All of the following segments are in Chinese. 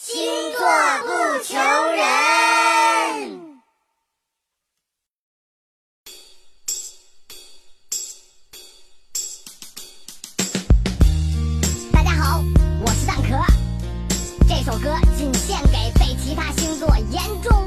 星座不求人。大家好我是蛋壳。这首歌仅献给被其他星座严重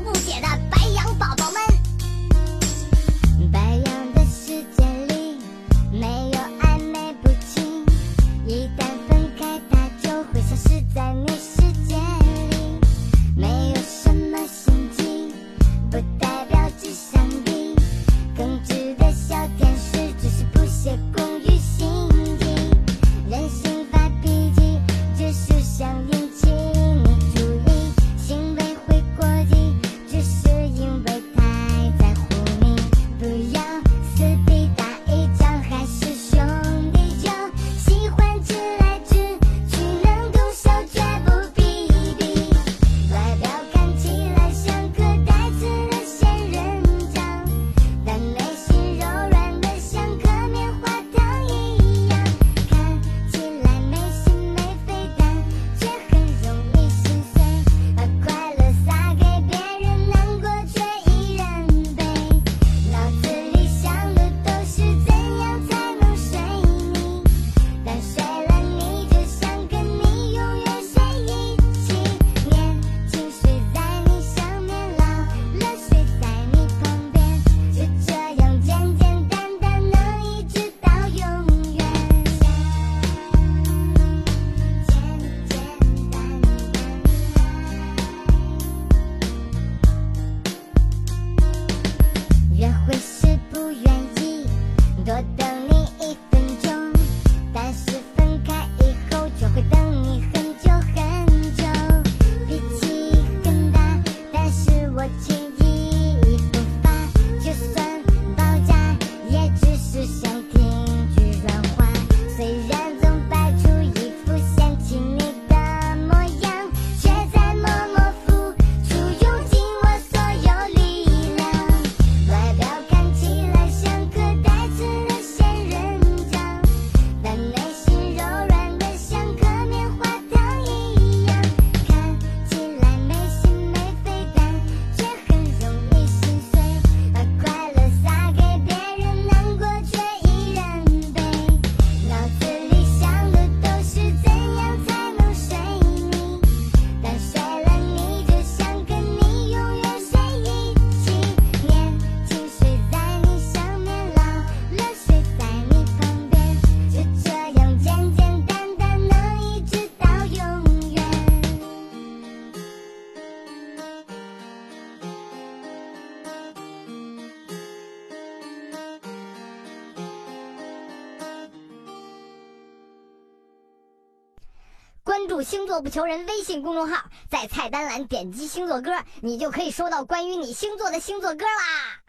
关注星座不求人微信公众号在菜单栏点击星座歌你就可以收到关于你星座的星座歌啦。